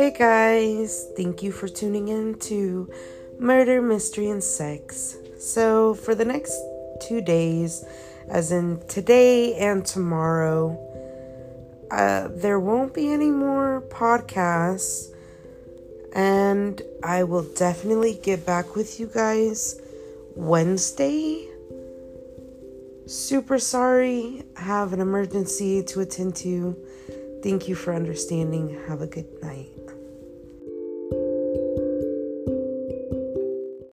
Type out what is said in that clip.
Hey guys, thank you for tuning in to Murder, Mystery, and Sex. So, for the next two days, as in today and tomorrow, uh, there won't be any more podcasts, and I will definitely get back with you guys Wednesday. Super sorry, I have an emergency to attend to. Thank you for understanding. Have a good night.